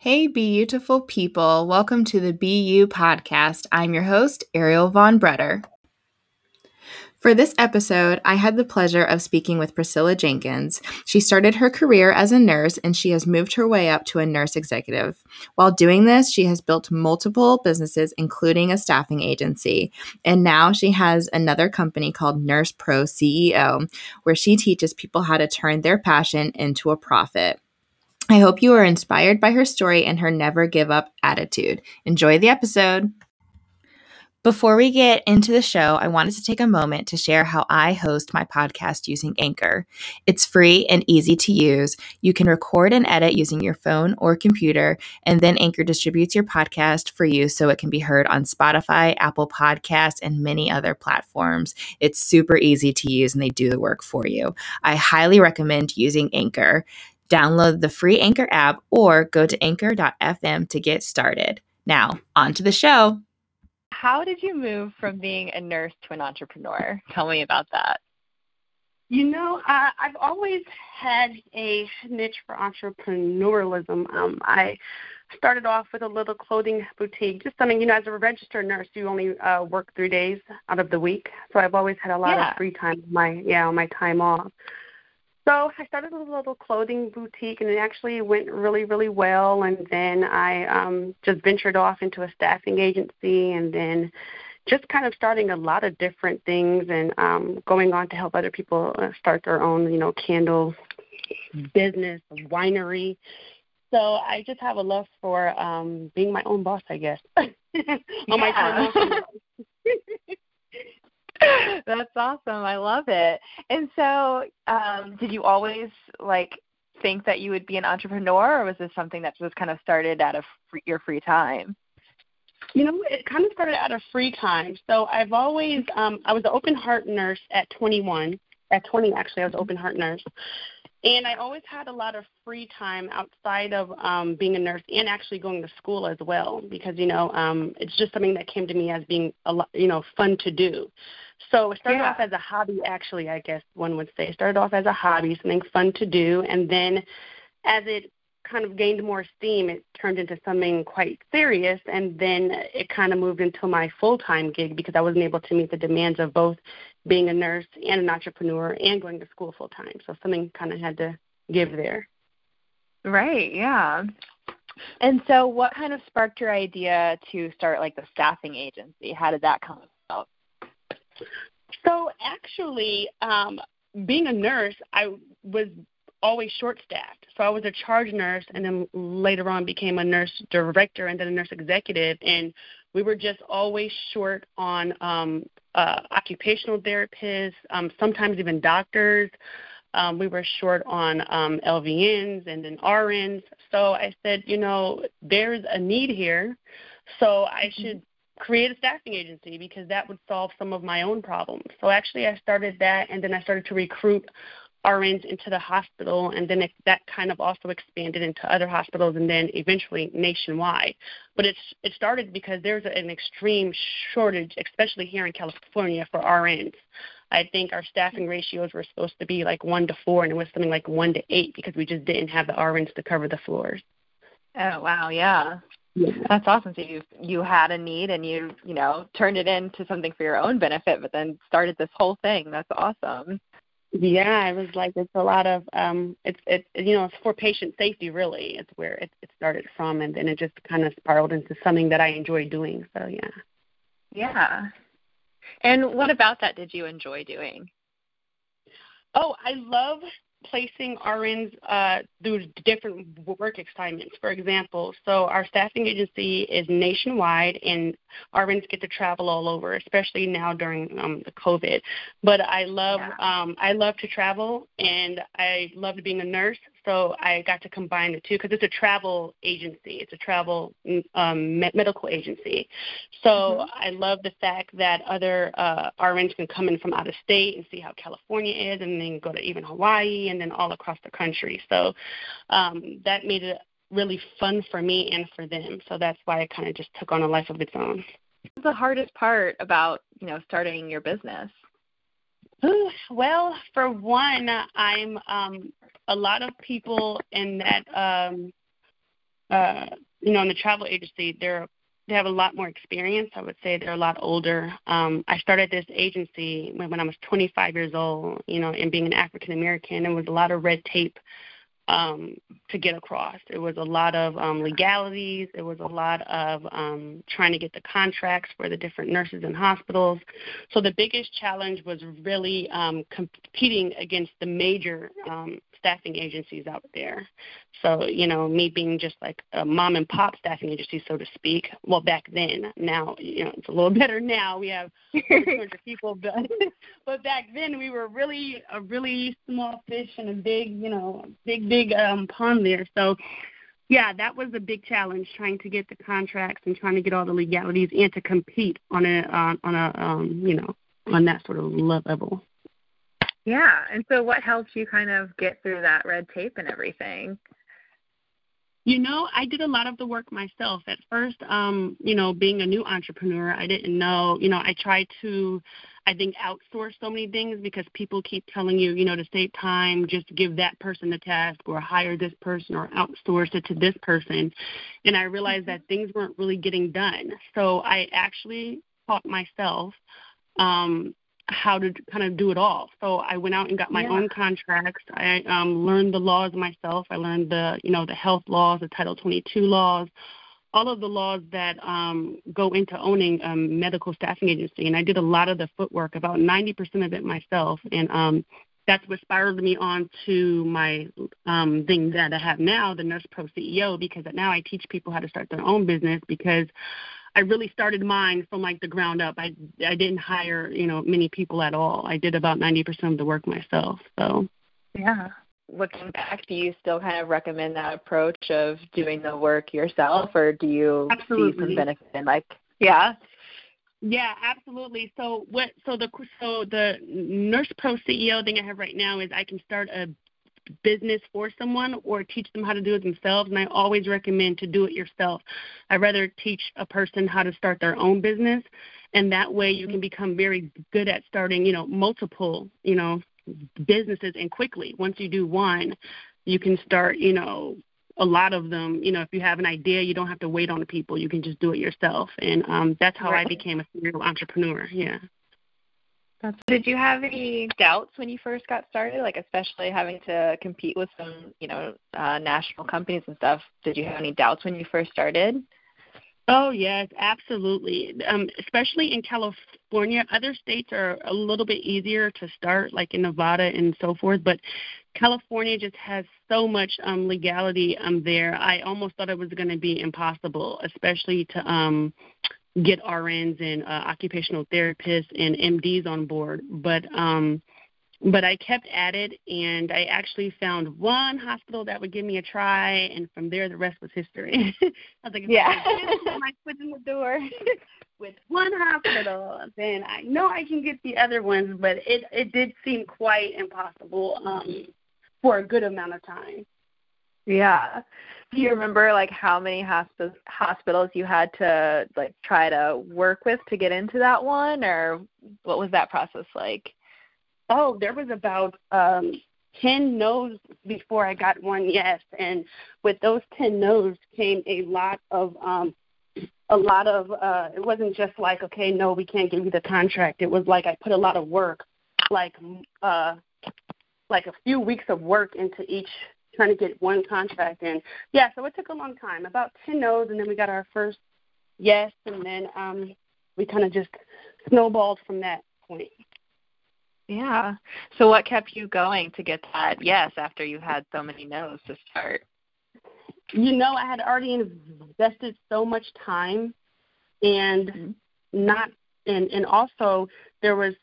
Hey, beautiful people. Welcome to the BU podcast. I'm your host, Ariel Von Bretter. For this episode, I had the pleasure of speaking with Priscilla Jenkins. She started her career as a nurse and she has moved her way up to a nurse executive. While doing this, she has built multiple businesses, including a staffing agency. And now she has another company called Nurse Pro CEO, where she teaches people how to turn their passion into a profit. I hope you are inspired by her story and her never give up attitude. Enjoy the episode. Before we get into the show, I wanted to take a moment to share how I host my podcast using Anchor. It's free and easy to use. You can record and edit using your phone or computer, and then Anchor distributes your podcast for you so it can be heard on Spotify, Apple Podcasts, and many other platforms. It's super easy to use and they do the work for you. I highly recommend using Anchor. Download the free Anchor app or go to anchor.fm to get started. Now, on to the show. How did you move from being a nurse to an entrepreneur? Tell me about that. You know, uh, I've always had a niche for entrepreneurialism. Um, I started off with a little clothing boutique, just something, you know, as a registered nurse, you only uh, work three days out of the week. So I've always had a lot Yeah. of free time, my yeah, on my time off. So I started a little clothing boutique, and it actually went really, really well. And then I um, just ventured off into a staffing agency, and then just kind of starting a lot of different things, and um, going on to help other people uh, start their own, you know, candle business, winery. So I just have a love for um, being my own boss, I guess. on my time. That's awesome. I love it. And so, um, did you always like think that you would be an entrepreneur, or was this something that just kind of started out of free, your free time? You know, it kind of started out of free time. So I've always, um, I was an open heart nurse at 21. At 20, actually, I was an open heart nurse. And I always had a lot of free time outside of um, being a nurse and actually going to school as well because, you know, um, it's just something that came to me as being, a lot, you know, fun to do. So it started Yeah. off as a hobby, actually, I guess one would say. It started off as a hobby, something fun to do. And then as it kind of gained more steam, it turned into something quite serious, and then it kind of moved into my full time gig because I wasn't able to meet the demands of both being a nurse and an entrepreneur and going to school full time. So something kind of had to give there. Right. Yeah. And so, what kind of sparked your idea to start like the staffing agency? How did that come about? So actually, um, being a nurse, I was always short staffed. So I was a charge nurse and then later on became a nurse director and then a nurse executive and we were just always short on um uh occupational therapists, um sometimes even doctors. Um, we were short on um, LVNs and then RNs. So I said, you know, there's a need here, so I should create a staffing agency because that would solve some of my own problems. So actually, I started that, and then I started to recruit RNs into the hospital, and then it, that kind of also expanded into other hospitals, and then eventually nationwide. But it's it started because there's an extreme shortage, especially here in California, for RNs. I think our staffing ratios were supposed to be like one to four, and it was something like one to eight because we just didn't have the RNs to cover the floors. Oh wow, yeah. That's awesome. So you you had a need and you you know turned it into something for your own benefit, but then started this whole thing. That's awesome. Yeah, it was like it's a lot of um it's it you know, it's for patient safety really. It's where it it started from and then it just kind of spiraled into something that I enjoy doing. So yeah. Yeah. And what about that did you enjoy doing? Oh, I love placing RNs uh, through different work assignments. For example, so our staffing agency is nationwide, and RNs get to travel all over, especially now during um, the COVID. But I love Yeah. um, I love to travel, and I loved being a nurse. So I got to combine the two because it's a travel agency. It's a travel um, me- medical agency. So Mhm. I love the fact that other uh, RNs can come in from out of state and see how California is, and then go to even Hawaii, and then all across the country. So um, that made it really fun for me and for them. So that's why it kind of just took on a life of its own. What's the hardest part about you know starting your business? Ooh, Well, for one, I'm um, a lot of people in that um, uh, you know, in the travel agency, they're they have a lot more experience. I would say they're a lot older. Um, I started this agency when, when I was 25 years old, you know, and being an African American, it was a lot of red tape um, to get across. It was a lot of um, legalities. It was a lot of um, trying to get the contracts for the different nurses and hospitals. So the biggest challenge was really um, competing against the major um, staffing agencies out there. So, you know, me being just like a mom and pop staffing agency, so to speak. Well, back then, now, you know, it's a little better now. We have 200 people, but but back then we were really a really small fish in a big, you know, big big um pond there. So, yeah, that was a big challenge trying to get the contracts and trying to get all the legalities and to compete on a uh, on a um, you know, on that sort of level. Yeah. And so what helped you kind of get through that red tape and everything? You know, I did a lot of the work myself. At first, um, you know, being a new entrepreneur, I didn't know, you know, I tried to I think outsource so many things because people keep telling you, you know, to save time, just give that person the task or hire this person or outsource it to this person. And I realized mm-hmm. that things weren't really getting done. So I actually taught myself um how to kind of do it all. So I went out and got my yeah. own contracts. I um, learned the laws myself. I learned the you know the health laws, the Title 22 laws, all of the laws that um, go into owning a medical staffing agency. And I did a lot of the footwork, about 90% of it myself. And um, that's what spiraled me on to my um, thing that I have now, the Nurse Pro CEO, because now I teach people how to start their own business because I really started mine from like the ground up. I I didn't hire you know many people at all. I did about ninety percent of the work myself. So yeah. Looking back, do you still kind of recommend that approach of doing the work yourself, or do you absolutely. see some benefit in like yeah? Yeah, absolutely. So what? So the so the Nurse Pro CEO thing I have right now is I can start a business for someone or teach them how to do it themselves. And I always recommend to do it yourself. I'd rather teach a person how to start their own business, and that way you can become very good at starting, you know, multiple, you know, businesses and quickly. Once you do one, you can start, you know, a lot of them, you know, if you have an idea, you don't have to wait on the people. You can just do it yourself. And um that's how right. I became a serial entrepreneur. Yeah. That's, did you have any doubts when you first got started, like especially having to compete with some, you know, uh, national companies and stuff? Did you have any doubts when you first started? Oh yes, absolutely. Um, especially in California, other states are a little bit easier to start, like in Nevada and so forth. But California just has so much um, legality um, there. I almost thought it was going to be impossible, especially to um, get RNs and uh, occupational therapists and MDs on board. But um, but I kept at it, and I actually found one hospital that would give me a try, and from there the rest was history. I was like, yeah, my foot in the door with one hospital, then I know I can get the other ones. But it it did seem quite impossible um, for a good amount of time. Yeah. Do you remember like how many hosp- hospitals you had to like try to work with to get into that one or what was that process like? Oh, there was about um 10 no's before I got one yes and with those 10 no's came a lot of um a lot of uh it wasn't just like okay no we can't give you the contract it was like I put a lot of work like uh like a few weeks of work into each trying to get one contract in. Yeah, so it took a long time, about 10 no's, and then we got our first yes, and then um, we kind of just snowballed from that point. Yeah. So what kept you going to get that yes after you had so many no's to start? You know, I had already invested so much time and mm-hmm. not and and also there was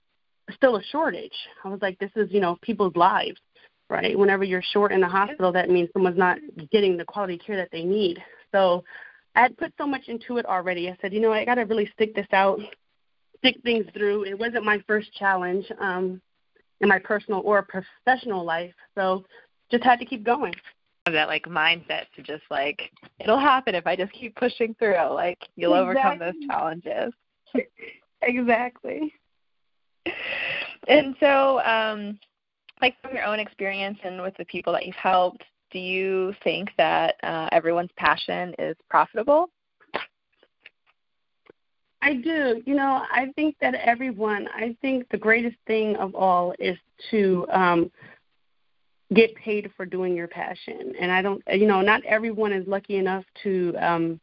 still a shortage. I was like, this is, you know, people's lives right? Whenever you're short in the hospital, that means someone's not getting the quality care that they need. So I had put so much into it already. I said, you know, I got to really stick this out, stick things through. It wasn't my first challenge um, in my personal or professional life, so just had to keep going. That like mindset to just like it'll happen if I just keep pushing through. Like you'll exactly. overcome those challenges. exactly. And so, um, like from your own experience and with the people that you've helped, do you think that uh, everyone's passion is profitable? I do. You know, I think that everyone, I think the greatest thing of all is to um, get paid for doing your passion. And I don't, you know, not everyone is lucky enough to um,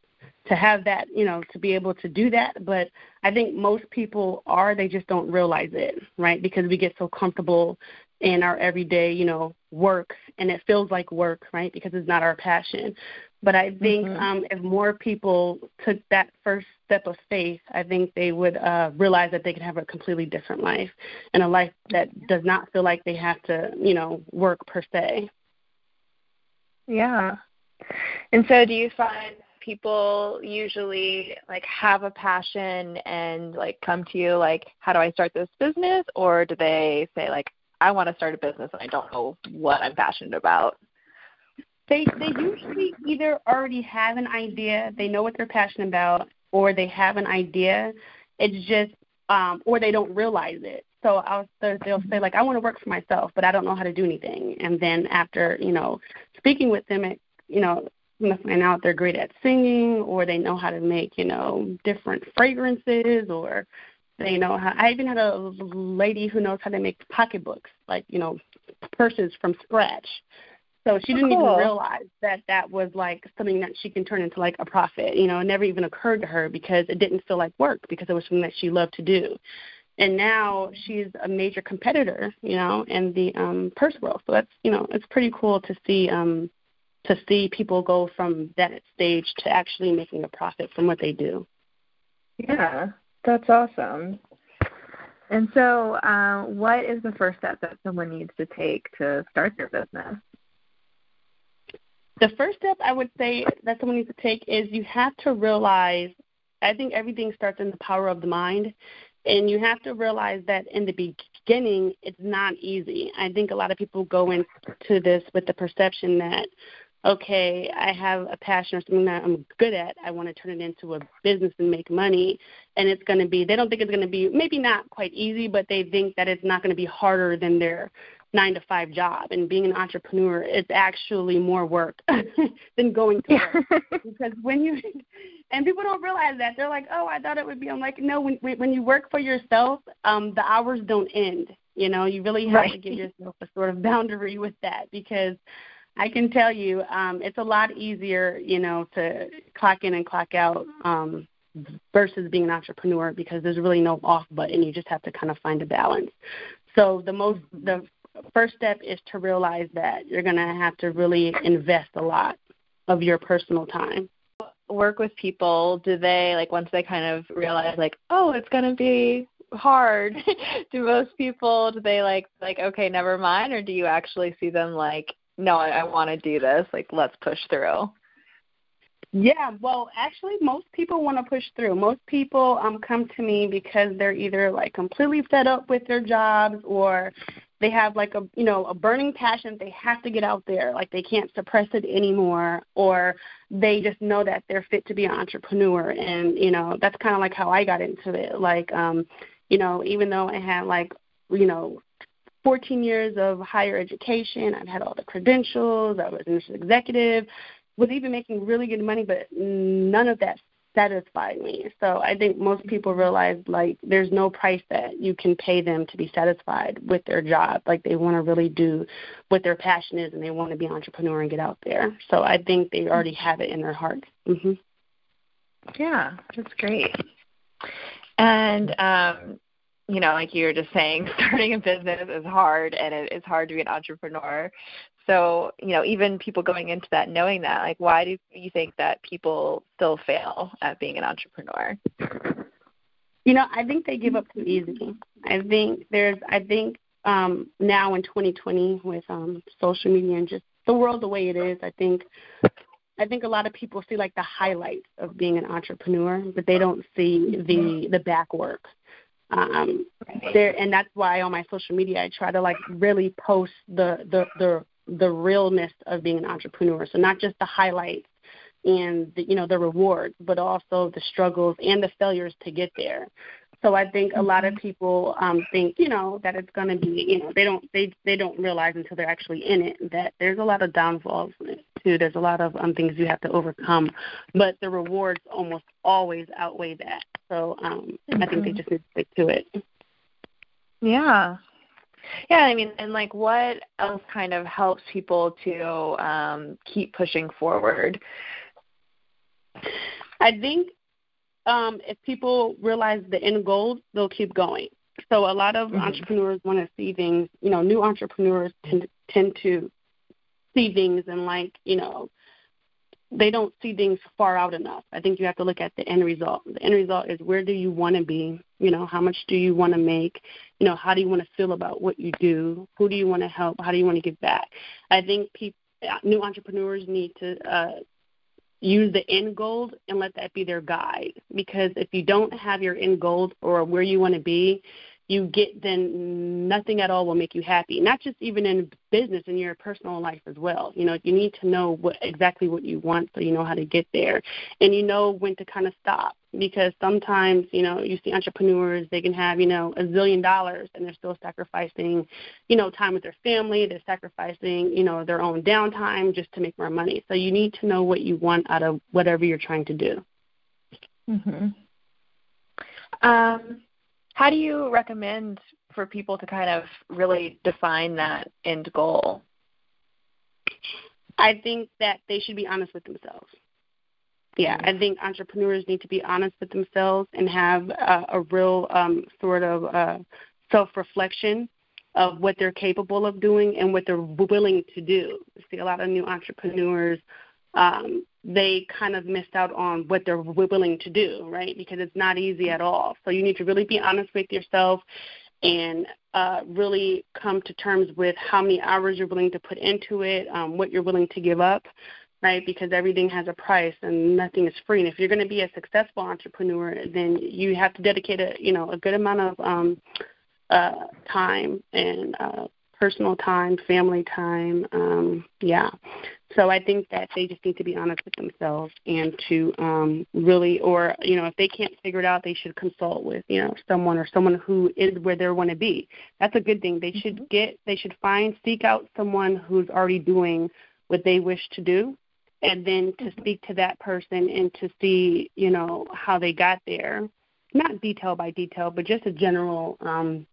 to have that, you know, to be able to do that. But I think most people are. They just don't realize it, right? Because we get so comfortable in our everyday, you know, work, and it feels like work, right? Because it's not our passion. But I think mm-hmm. um, if more people took that first step of faith, I think they would uh, realize that they can have a completely different life and a life that does not feel like they have to, you know, work per se. Yeah. And so, do you find people usually like have a passion and like come to you like, how do I start this business, or do they say like, I want to start a business and I don't know what I'm passionate about? They they usually either already have an idea, they know what they're passionate about, or they have an idea. It's just um or they don't realize it. So I'll they'll say like I want to work for myself, but I don't know how to do anything. And then after you know speaking with them, it, you know I'm gonna find out they're great at singing, or they know how to make you know different fragrances, or they know how. I even had a lady who knows how to make pocketbooks, like you know purses from scratch. So she didn't cool. even realize that that was like something that she can turn into like a profit. You know, it never even occurred to her because it didn't feel like work because it was something that she loved to do. And now she's a major competitor, you know, in the um purse world. So that's you know, it's pretty cool to see um to see people go from that stage to actually making a profit from what they do. Yeah, that's awesome. And so, uh, what is the first step that someone needs to take to start their business? The first step I would say that someone needs to take is you have to realize I think everything starts in the power of the mind. And you have to realize that in the beginning, it's not easy. I think a lot of people go into this with the perception that, okay, I have a passion or something that I'm good at. I want to turn it into a business and make money. And it's going to be, they don't think it's going to be, maybe not quite easy, but they think that it's not going to be harder than their nine to five job and being an entrepreneur it's actually more work than going to work because when you and people don't realize that they're like oh i thought it would be i'm like no when when you work for yourself um the hours don't end you know you really have right. to give yourself a sort of boundary with that because i can tell you um it's a lot easier you know to clock in and clock out um versus being an entrepreneur because there's really no off button. You just have to kind of find a balance. So the most the first step is to realize that you're going to have to really invest a lot of your personal time. Work with people, do they like once they kind of realize like, oh, it's going to be hard do most people do they like like okay never mind or do you actually see them like no i, I want to do this. Like let's push through. Yeah, well, actually, most people want to push through. Most people um, come to me because they're either like completely fed up with their jobs, or they have like a you know a burning passion they have to get out there. Like they can't suppress it anymore or they just know that they're fit to be an entrepreneur. And you know that's kind of like how I got into it. Like um you know even though I had like you know 14 years of higher education I've had all the credentials I was an executive was even making really good money but none of that satisfied me. So I think most people realize like there's no price that you can pay them to be satisfied with their job. Like they want to really do what their passion is and they want to be an entrepreneur and get out there. So I think they already have it in their hearts. Mhm. Yeah, that's great. And um you know, like you were just saying, starting a business is hard and it is hard to be an entrepreneur. So, you know, even people going into that knowing that, like, why do you think that people still fail at being an entrepreneur? You know, I think they give up too easy. I think there's, I think um, now in 2020 with um, social media and just the world the way it is, I think, I think a lot of people see like the highlights of being an entrepreneur, but they don't see the the back work. Um, there, and that's why on my social media I try to like really post the the the the realness of being an entrepreneur. So not just the highlights and the, you know the rewards, but also the struggles and the failures to get there. So I think a lot of mm-hmm. people um, think, you know, that it's going to be, you know, they don't they they don't realize until they're actually in it that there's a lot of downfalls too. There's a lot of um, things you have to overcome, but the rewards almost always outweigh that. So um, mm-hmm. I think they mm-hmm. just need to stick to it. Yeah. Yeah, I mean, and like, what else kind of helps people to um, keep pushing forward? I think um, if people realize the end goal, they'll keep going. So a lot of mm-hmm. entrepreneurs want to see things. You know, new entrepreneurs tend tend to see things and like you know they don't see things far out enough. I think you have to look at the end result. The end result is where do you want to be? You know, how much do you want to make? You know, how do you want to feel about what you do? Who do you want to help? How do you want to give back? I think people, new entrepreneurs need to uh, use the end goal and let that be their guide. Because if you don't have your end goal or where you want to be, you get then nothing at all will make you happy. Not just even in business in your personal life as well. You know you need to know what exactly what you want so you know how to get there. And you know when to kind of stop because sometimes you know you see entrepreneurs they can have you know a zillion dollars and they're still sacrificing you know time with their family. They're sacrificing you know their own downtime just to make more money. So you need to know what you want out of whatever you're trying to do. Mhm um how do you recommend for people to kind of really define that end goal? I think that they should be honest with themselves. Yeah. I think entrepreneurs need to be honest with themselves and have uh, a real um, sort of uh, self reflection of what they're capable of doing and what they're willing to do. I see a lot of new entrepreneurs um, they kind of missed out on what they're willing to do, right? Because it's not easy at all. So you need to really be honest with yourself and uh, really come to terms with how many hours you're willing to put into it, um, what you're willing to give up, right? Because everything has a price and nothing is free. And if you're going to be a successful entrepreneur, then you have to dedicate a you know a good amount of um, uh, time and uh, personal time, family time. Um, yeah. So I think that they just need to be honest with themselves and to um, really, or you know, if they can't figure it out, they should consult with you know someone or someone who is where they want to be. That's a good thing. They should mm-hmm. get, they should find, seek out someone who's already doing what they wish to do, and then to mm-hmm. speak to that person and to see you know how they got there, not detail by detail, but just a general um,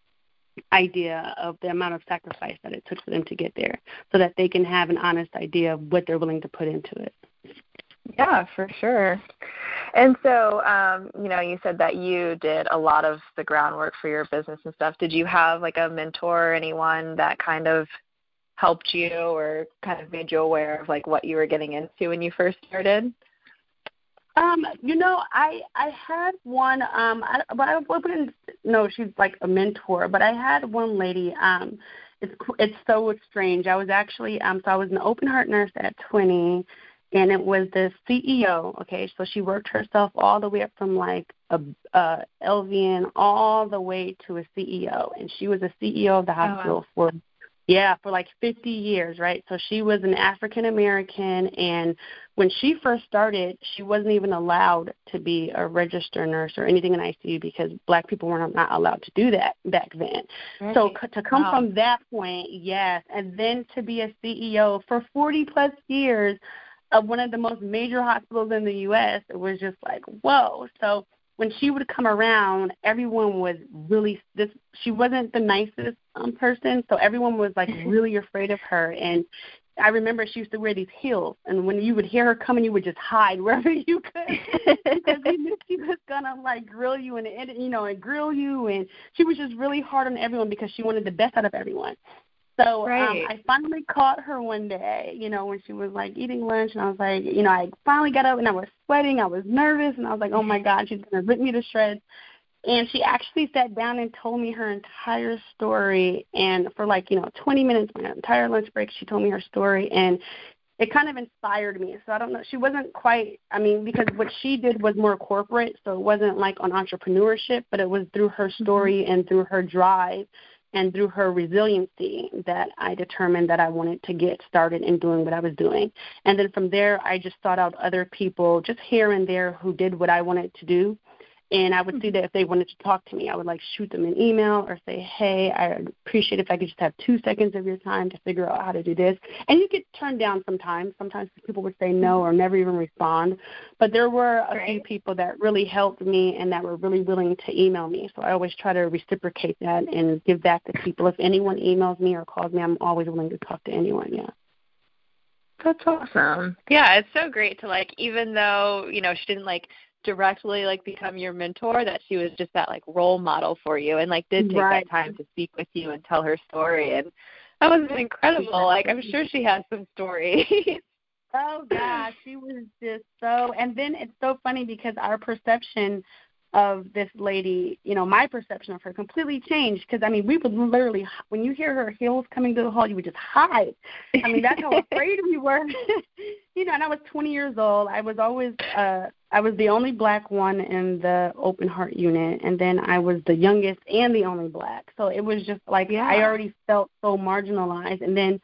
idea of the amount of sacrifice that it took for them to get there so that they can have an honest idea of what they're willing to put into it. Yeah, for sure. And so, um, you know, you said that you did a lot of the groundwork for your business and stuff. Did you have like a mentor or anyone that kind of helped you or kind of made you aware of like what you were getting into when you first started? Um, you know, I I had one. Um, I, but I wouldn't know she's like a mentor, but I had one lady. Um, it's it's so strange. I was actually um, so I was an open heart nurse at 20, and it was the CEO. Okay, so she worked herself all the way up from like a, a LVN all the way to a CEO, and she was a CEO of the hospital oh, wow. for yeah, for like 50 years, right? So she was an African American, and when she first started, she wasn't even allowed to be a registered nurse or anything in ICU because black people were not allowed to do that back then. Right. So to come wow. from that point, yes, and then to be a CEO for 40 plus years of one of the most major hospitals in the U.S., it was just like, whoa. So when she would come around, everyone was really this. She wasn't the nicest um, person, so everyone was like really afraid of her. And I remember she used to wear these heels, and when you would hear her coming, you would just hide wherever you could because you knew she was gonna like grill you and you know and grill you. And she was just really hard on everyone because she wanted the best out of everyone. So um, right. um, I finally caught her one day, you know, when she was like eating lunch, and I was like, you know, I finally got up and I was sweating, I was nervous, and I was like, oh my God, she's gonna rip me to shreds. And she actually sat down and told me her entire story, and for like you know 20 minutes, my entire lunch break, she told me her story, and it kind of inspired me. So I don't know. She wasn't quite. I mean, because what she did was more corporate, so it wasn't like on entrepreneurship, but it was through her mm-hmm. story and through her drive and through her resiliency that I determined that I wanted to get started in doing what I was doing. And then from there, I just sought out other people just here and there who did what I wanted to do. And I would see mm-hmm. that if they wanted to talk to me, I would like shoot them an email or say, "Hey, I appreciate if I could just have two seconds of your time to figure out how to do this." And you get turned down sometimes. Sometimes people would say no mm-hmm. or never even respond. But there were a right. few people that really helped me and that were really willing to email me. So I always try to reciprocate that and give back to people. If anyone emails me or calls me, I'm always willing to talk to anyone. Yeah. That's awesome. Yeah, it's so great to like even though, you know, she didn't like directly like become your mentor that she was just that like role model for you and like did take right. that time to speak with you and tell her story and that was incredible like i'm sure she has some stories oh gosh she was just so and then it's so funny because our perception of this lady, you know, my perception of her completely changed because I mean, we would literally, when you hear her heels coming to the hall, you would just hide. I mean, that's how afraid we were. you know, and I was 20 years old. I was always, uh, I was the only black one in the open heart unit, and then I was the youngest and the only black. So it was just like yeah. I already felt so marginalized, and then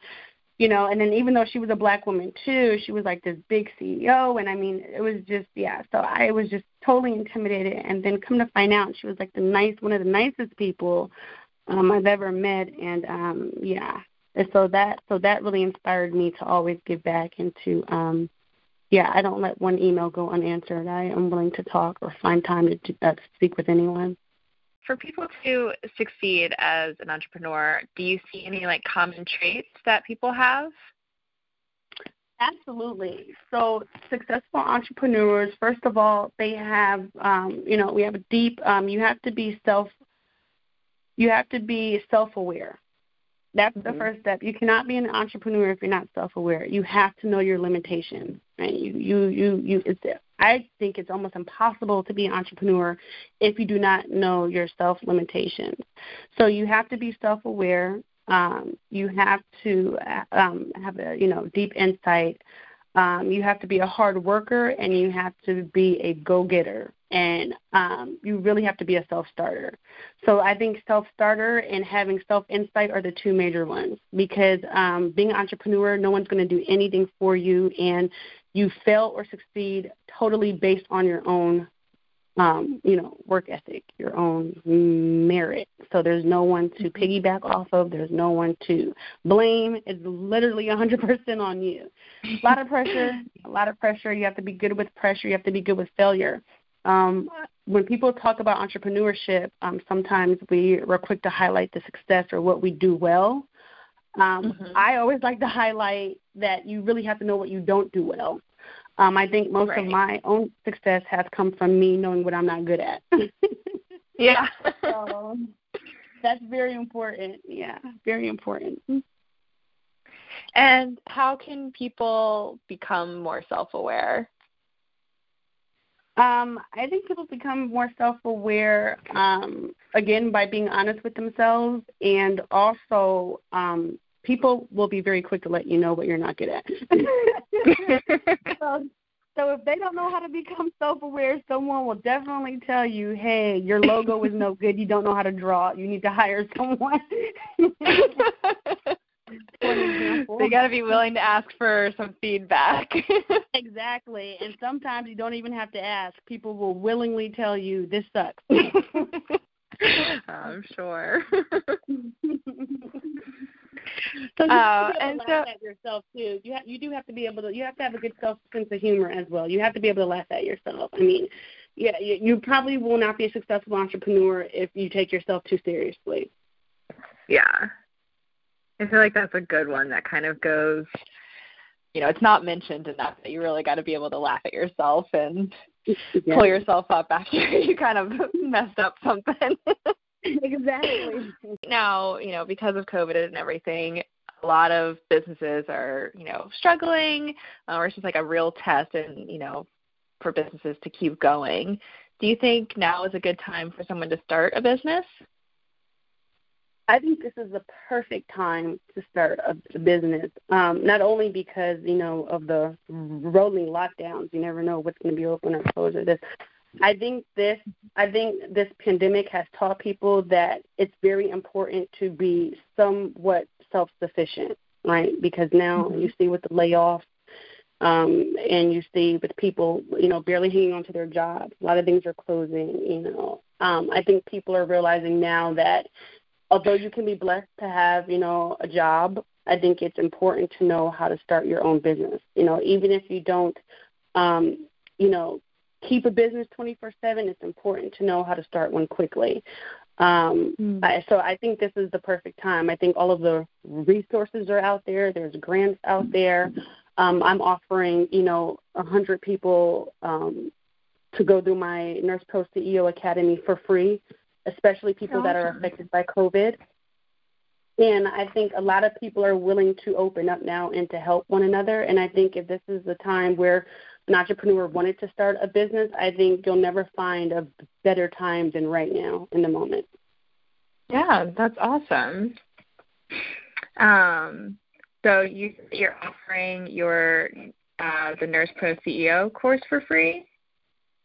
you know, and then even though she was a black woman too, she was like this big CEO, and I mean, it was just yeah. So I was just totally intimidated, and then come to find out, she was like the nice, one of the nicest people um, I've ever met, and um, yeah. And so that so that really inspired me to always give back and to um, yeah, I don't let one email go unanswered. I am willing to talk or find time to uh, speak with anyone for people to succeed as an entrepreneur, do you see any like common traits that people have? Absolutely. So successful entrepreneurs, first of all, they have, um, you know, we have a deep. Um, you have to be self. You have to be self-aware. That's mm-hmm. the first step. You cannot be an entrepreneur if you're not self-aware. You have to know your limitations. Right? You, you, you, you. It's I think it's almost impossible to be an entrepreneur if you do not know your self limitations. So you have to be self aware. Um, you have to um, have a you know deep insight. Um, you have to be a hard worker and you have to be a go getter and um, you really have to be a self starter. So I think self starter and having self insight are the two major ones because um, being an entrepreneur, no one's going to do anything for you, and you fail or succeed totally based on your own um, you know, work ethic, your own merit. So there's no one to mm-hmm. piggyback off of. There's no one to blame. It's literally 100% on you. A lot of pressure. A lot of pressure. You have to be good with pressure. You have to be good with failure. Um, when people talk about entrepreneurship, um, sometimes we are quick to highlight the success or what we do well. Um, mm-hmm. I always like to highlight that you really have to know what you don't do well. Um, I think most right. of my own success has come from me knowing what I'm not good at. yeah. so that's very important. Yeah, very important. And how can people become more self aware? Um, I think people become more self aware, um, again, by being honest with themselves and also um, people will be very quick to let you know what you're not good at. so, so if they don't know how to become self-aware, someone will definitely tell you, "Hey, your logo is no good. You don't know how to draw. You need to hire someone." they got to be willing to ask for some feedback. exactly, and sometimes you don't even have to ask. People will willingly tell you this sucks. I'm sure. So you uh, and laugh so, at yourself too. You ha- you do have to be able to. You have to have a good self sense of humor as well. You have to be able to laugh at yourself. I mean, yeah, you, you probably will not be a successful entrepreneur if you take yourself too seriously. Yeah, I feel like that's a good one. That kind of goes. You know, it's not mentioned enough that you really got to be able to laugh at yourself and yeah. pull yourself up after you kind of messed up something. exactly. Now, you know, because of COVID and everything, a lot of businesses are, you know, struggling, uh, or it's just like a real test, and you know, for businesses to keep going. Do you think now is a good time for someone to start a business? I think this is the perfect time to start a, business. Um, not only because you know of the rolling lockdowns, you never know what's going to be open or closed or this, I think this I think this pandemic has taught people that it's very important to be somewhat self sufficient, right? Because now mm-hmm. you see with the layoffs, um, and you see with people, you know, barely hanging on to their jobs. A lot of things are closing. You know, um, I think people are realizing now that although you can be blessed to have, you know, a job, I think it's important to know how to start your own business. You know, even if you don't, um, you know, keep a business 24/7, it's important to know how to start one quickly. Um, mm. I, so I think this is the perfect time. I think all of the resources are out there. There's grants out there. Um, I'm offering, you know, a hundred people um, to go through my Nurse Pro CEO Academy for free, especially people awesome. that are affected by COVID. And I think a lot of people are willing to open up now and to help one another. And I think if this is the time where an entrepreneur wanted to start a business, I think you'll never find a better time than right now in the moment. Yeah, that's awesome. Um, so you you're offering your uh, the Nurse Pro CEO course for free.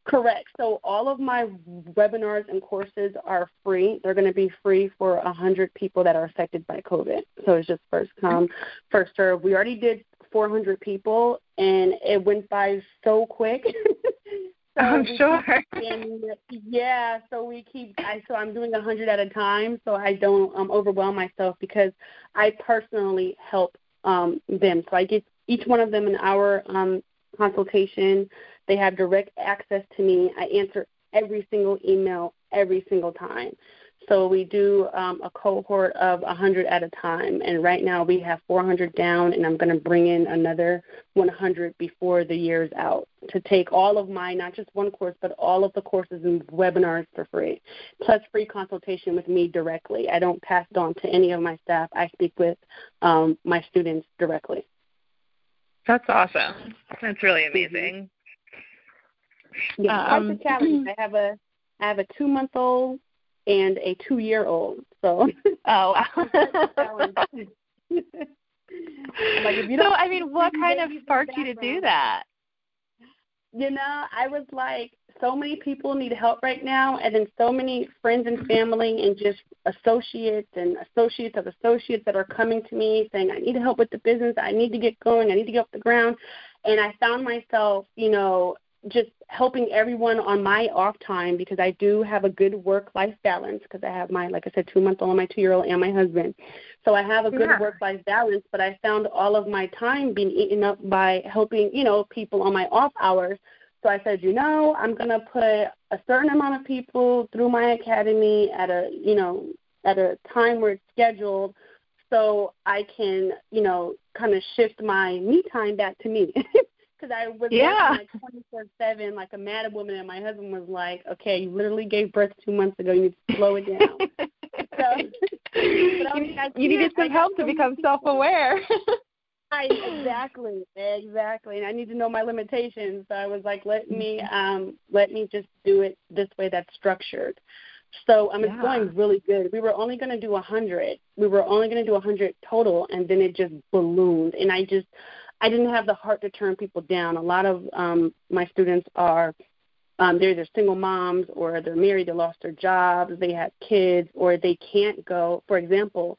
Correct. So all of my webinars and courses are free. They're going to be free for a hundred people that are affected by COVID. So it's just first come, first serve. We already did 400 people, and it went by so quick. so I'm sure. Yeah, so we keep. I so I'm doing a 100 at a time, so I don't um, overwhelm myself because I personally help um, them. So I give each one of them an hour um, consultation. They have direct access to me. I answer every single email every single time. So we do um, a cohort of 100 at a time, and right now we have 400 down, and I'm going to bring in another 100 before the year's out to take all of my, not just one course, but all of the courses and webinars for free, plus free consultation with me directly. I don't pass it on to any of my staff. I speak with um, my students directly. That's awesome. That's really amazing. Yeah, um, a challenge. I have a I have a two month old and a two year old. So Oh wow. like, so I mean what kind of sparked you to do that? You know, I was like, so many people need help right now and then so many friends and family and just associates and associates of associates that are coming to me saying, I need help with the business, I need to get going, I need to get off the ground and I found myself, you know, just helping everyone on my off time because I do have a good work life balance because I have my like I said two month old my two year old and my husband. So I have a good yeah. work life balance, but I found all of my time being eaten up by helping, you know, people on my off hours. So I said, you know, I'm gonna put a certain amount of people through my academy at a you know, at a time where it's scheduled so I can, you know, kind of shift my me time back to me. because I was yeah. like twenty four seven, like a mad woman, and my husband was like, "Okay, you literally gave birth two months ago. You need to slow it down." so, you, like, you needed some help to become self aware. I exactly, exactly, and I need to know my limitations. So I was like, "Let me, um, let me just do it this way. That's structured." So um, yeah. it's going really good. We were only going to do a hundred. We were only going to do a hundred total, and then it just ballooned. And I just, I didn't have the heart to turn people down. A lot of um, my students are um, they're either single moms or they're married, they lost their jobs, they have kids, or they can't go. For example,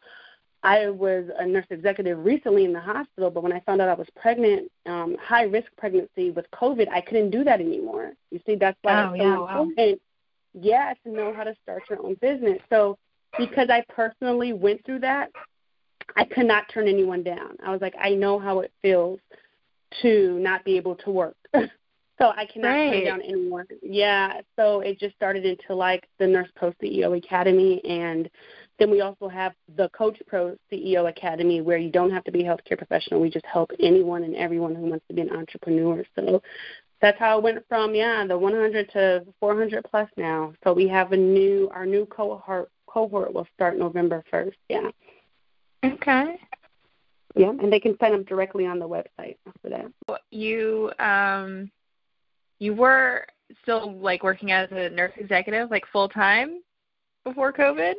I was a nurse executive recently in the hospital, but when I found out I was pregnant, um, high risk pregnancy with COVID, I couldn't do that anymore. You see, that's why oh, it's so yeah, important. Wow. Yeah, to know how to start your own business. So because I personally went through that, I could not turn anyone down. I was like, I know how it feels to not be able to work. so I cannot right. turn down anyone. Yeah. So it just started into like the Nurse Pro CEO Academy and then we also have the Coach Pro CEO Academy where you don't have to be a healthcare professional. We just help anyone and everyone who wants to be an entrepreneur. So that's how it went from yeah, the 100 to 400 plus now. So we have a new our new cohort cohort will start November 1st. Yeah. Okay. Yeah, and they can sign up directly on the website after that. You um you were still like working as a nurse executive like full time before COVID?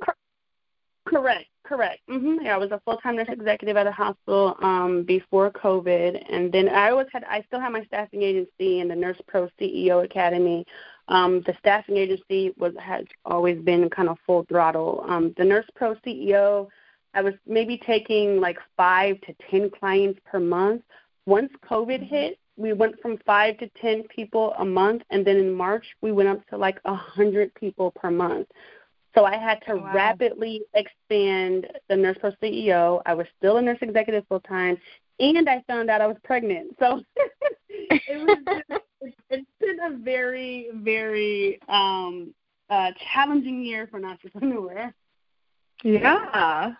Correct, correct. Mm-hmm. Yeah, I was a full time nurse executive at a hospital um before COVID and then I always had I still had my staffing agency and the Nurse Pro CEO Academy. Um, the staffing agency was has always been kind of full throttle. Um, the Nurse Pro CEO I was maybe taking like five to ten clients per month. Once COVID mm-hmm. hit, we went from five to ten people a month, and then in March we went up to like a hundred people per month. So I had to Oh, wow. rapidly expand the Nurse Pro CEO. I was still a nurse executive full time, and I found out I was pregnant. So it was it's, it's been a very very um, uh, challenging year for an entrepreneur. Yeah.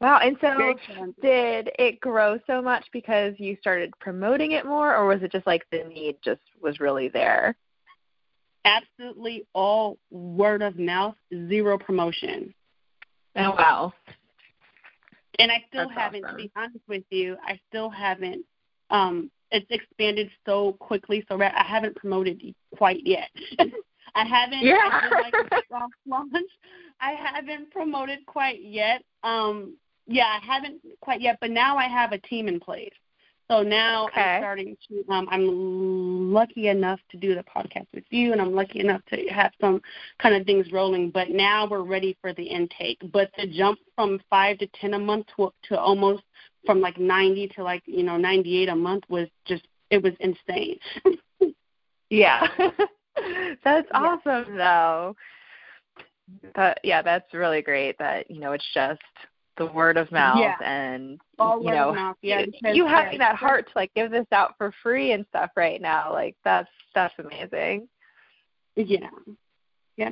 Wow. And so did it grow so much because you started promoting it more or was it just like the need just was really there? Absolutely all word of mouth, zero promotion. Oh wow. And I still That's haven't, awesome. to be honest with you, I still haven't. Um, it's expanded so quickly, so I haven't promoted quite yet. I haven't. Yeah. I like launch. I haven't promoted quite yet. Um, yeah, I haven't quite yet, but now I have a team in place. So now Okay. I'm starting to. Um, I'm lucky enough to do the podcast with you, and I'm lucky enough to have some kind of things rolling. But now we're ready for the intake. But the jump from five to ten a month to to almost from like 90 to like you know 98 a month was just it was insane. Yeah. that's Yeah. awesome though. But yeah, that's really great that, you know, it's just the word of mouth Yeah. and All you know mouth, yeah. you- having that heart to like give this out for free and stuff right now, like that's that's amazing. Yeah, yeah.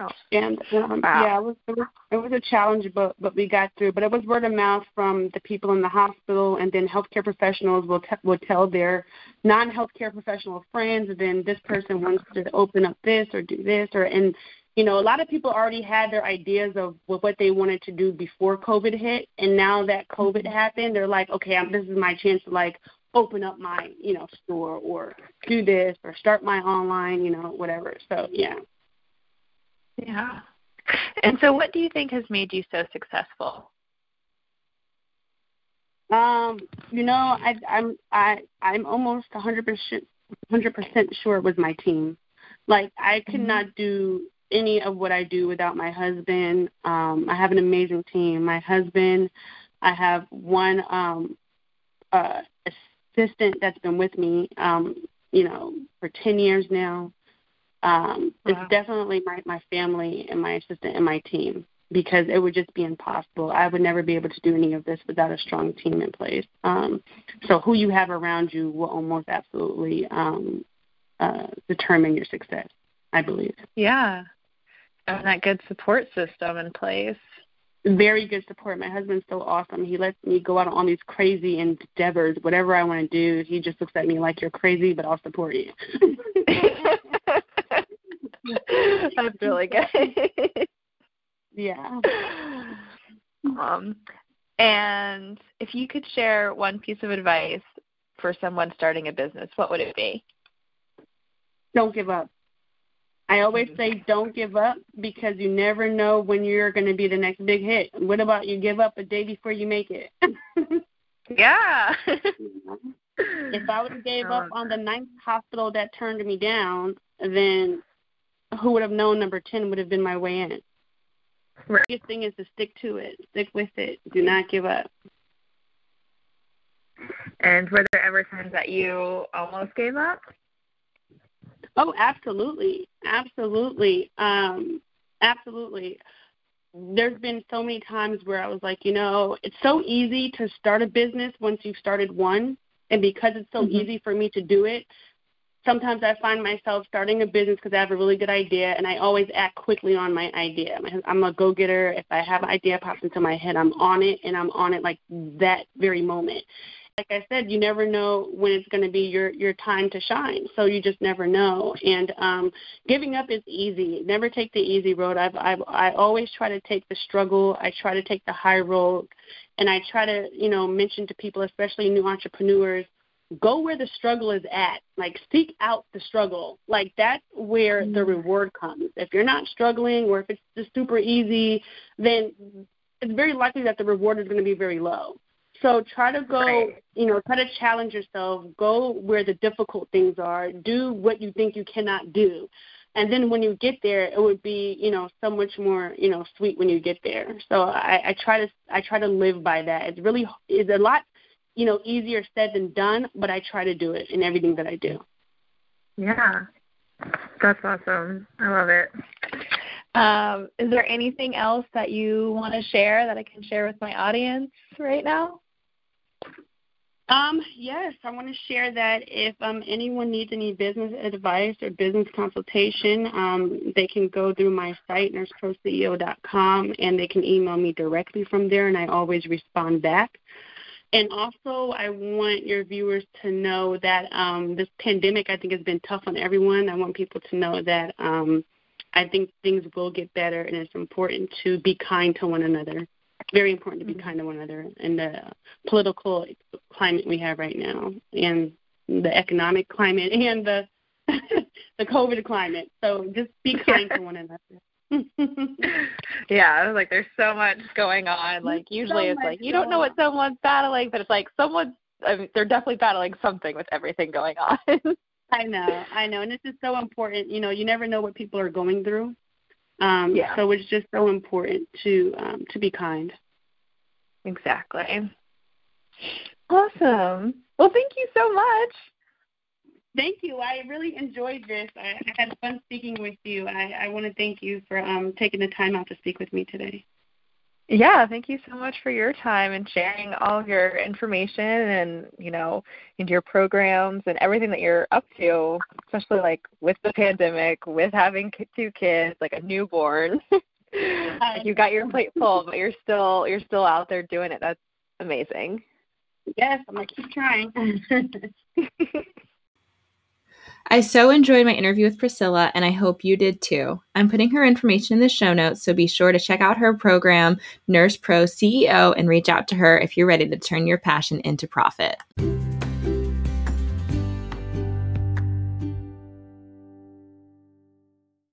Oh. And um, Wow. yeah, it was, it was it was a challenge, but but we got through. But it was word of mouth from the people in the hospital, and then healthcare professionals will t- will tell their non-healthcare professional friends, and then this person wants to open up this or do this, or and you know a lot of people already had their ideas of what they wanted to do before COVID hit, and now that COVID happened, they're like, okay, I'm, this is my chance to like open up my you know store or do this or start my online you know whatever. So yeah. Yeah. And so what do you think has made you so successful? Um, you know, I I'm I I'm almost hundred percent hundred percent sure it was my team. Like I could Mhm. not do any of what I do without my husband. Um, I have an amazing team. My husband, I have one um uh assistant that's been with me um, you know, for ten years now. Um, Wow. it's definitely my, my family and my assistant and my team because it would just be impossible. I would never be able to do any of this without a strong team in place. Um, so who you have around you will almost absolutely um, uh, determine your success, I believe. Yeah. Having that good support system in place. Very good support. My husband's so awesome. He lets me go out on all these crazy endeavors, whatever I want to do. He just looks at me like you're crazy, but I'll support you. That's really good. yeah. um, and if you could share one piece of advice for someone starting a business, what would it be? Don't give up. I always say don't give up because you never know when you're going to be the next big hit. What about you give up a day before you make it? Yeah. if I would have gave up on the ninth hospital that turned me down, then who would have known number 10 would have been my way in? Right. The biggest thing is to stick to it. Stick with it. Do not give up. And were there ever times that you almost gave up? Oh, absolutely, absolutely, um, absolutely. There's been so many times where I was like, you know, it's so easy to start a business once you've started one, and because it's so Mhm. easy for me to do it, sometimes I find myself starting a business because I have a really good idea, and I always act quickly on my idea. I'm a go-getter. If I have an idea pops into my head, I'm on it, and I'm on it like that very moment like I said, you never know when it's going to be your your time to shine. So you just never know. And um, giving up is easy. Never take the easy road. I've I've I always try to take the struggle. I try to take the high road, and I try to you know mention to people, especially new entrepreneurs, go where the struggle is at. Like seek out the struggle. Like that's where the reward comes. If you're not struggling, or if it's just super easy, then it's very likely that the reward is going to be very low. So try to go, Right. you know, try to challenge yourself. Go where the difficult things are. Do what you think you cannot do. And then when you get there, it would be, you know, so much more, you know, sweet when you get there. So I, I try to, I try to live by that. It's really, it's a lot you know, easier said than done, but I try to do it in everything that I do. Yeah. That's awesome. I love it. Um, is there anything else that you want to share that I can share with my audience right now? Um, yes, I want to share that if um, anyone needs any business advice or business consultation, um, they can go through my site, nurseproceo.com, and they can email me directly from there, and I always respond back. And also, I want your viewers to know that um, this pandemic, I think, has been tough on everyone. I want people to know that um, I think things will get better, and it's important to be kind to one another. Very important to be kind to one another in the political climate we have right now, and the economic climate, and the the COVID climate. So just be kind to one another. yeah, like there's so much going on. Like usually so it's like you don't know what someone's battling, but it's like someone's I mean, they're definitely battling something with everything going on. I know, I know, and this is so important. You know, you never know what people are going through. Um, yeah. So it's just so important to um, to be kind. Exactly. Awesome. Well, thank you so much. Thank you. I really enjoyed this. I, I had fun speaking with you. I, I want to thank you for um, taking the time out to speak with me today. Yeah, thank you so much for your time and sharing all of your information and you know into your programs and everything that you're up to, especially like with the pandemic, with having two kids, like a newborn. like you got your plate full, but you're still you're still out there doing it. That's amazing. Yes, I'm gonna keep trying. I so enjoyed my interview with Priscilla, and I hope you did too. I'm putting her information in the show notes, so be sure to check out her program, Nurse Pro CEO, and reach out to her if you're ready to turn your passion into profit.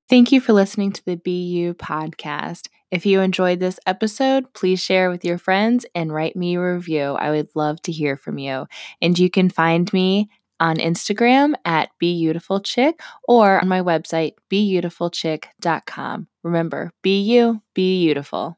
Thank you for listening to the BU podcast. If you enjoyed this episode, please share with your friends and write me a review. I would love to hear from you. And you can find me on Instagram at BeAutifulChick or on my website, BeAutifulChick.com. Remember, be you, be beautiful.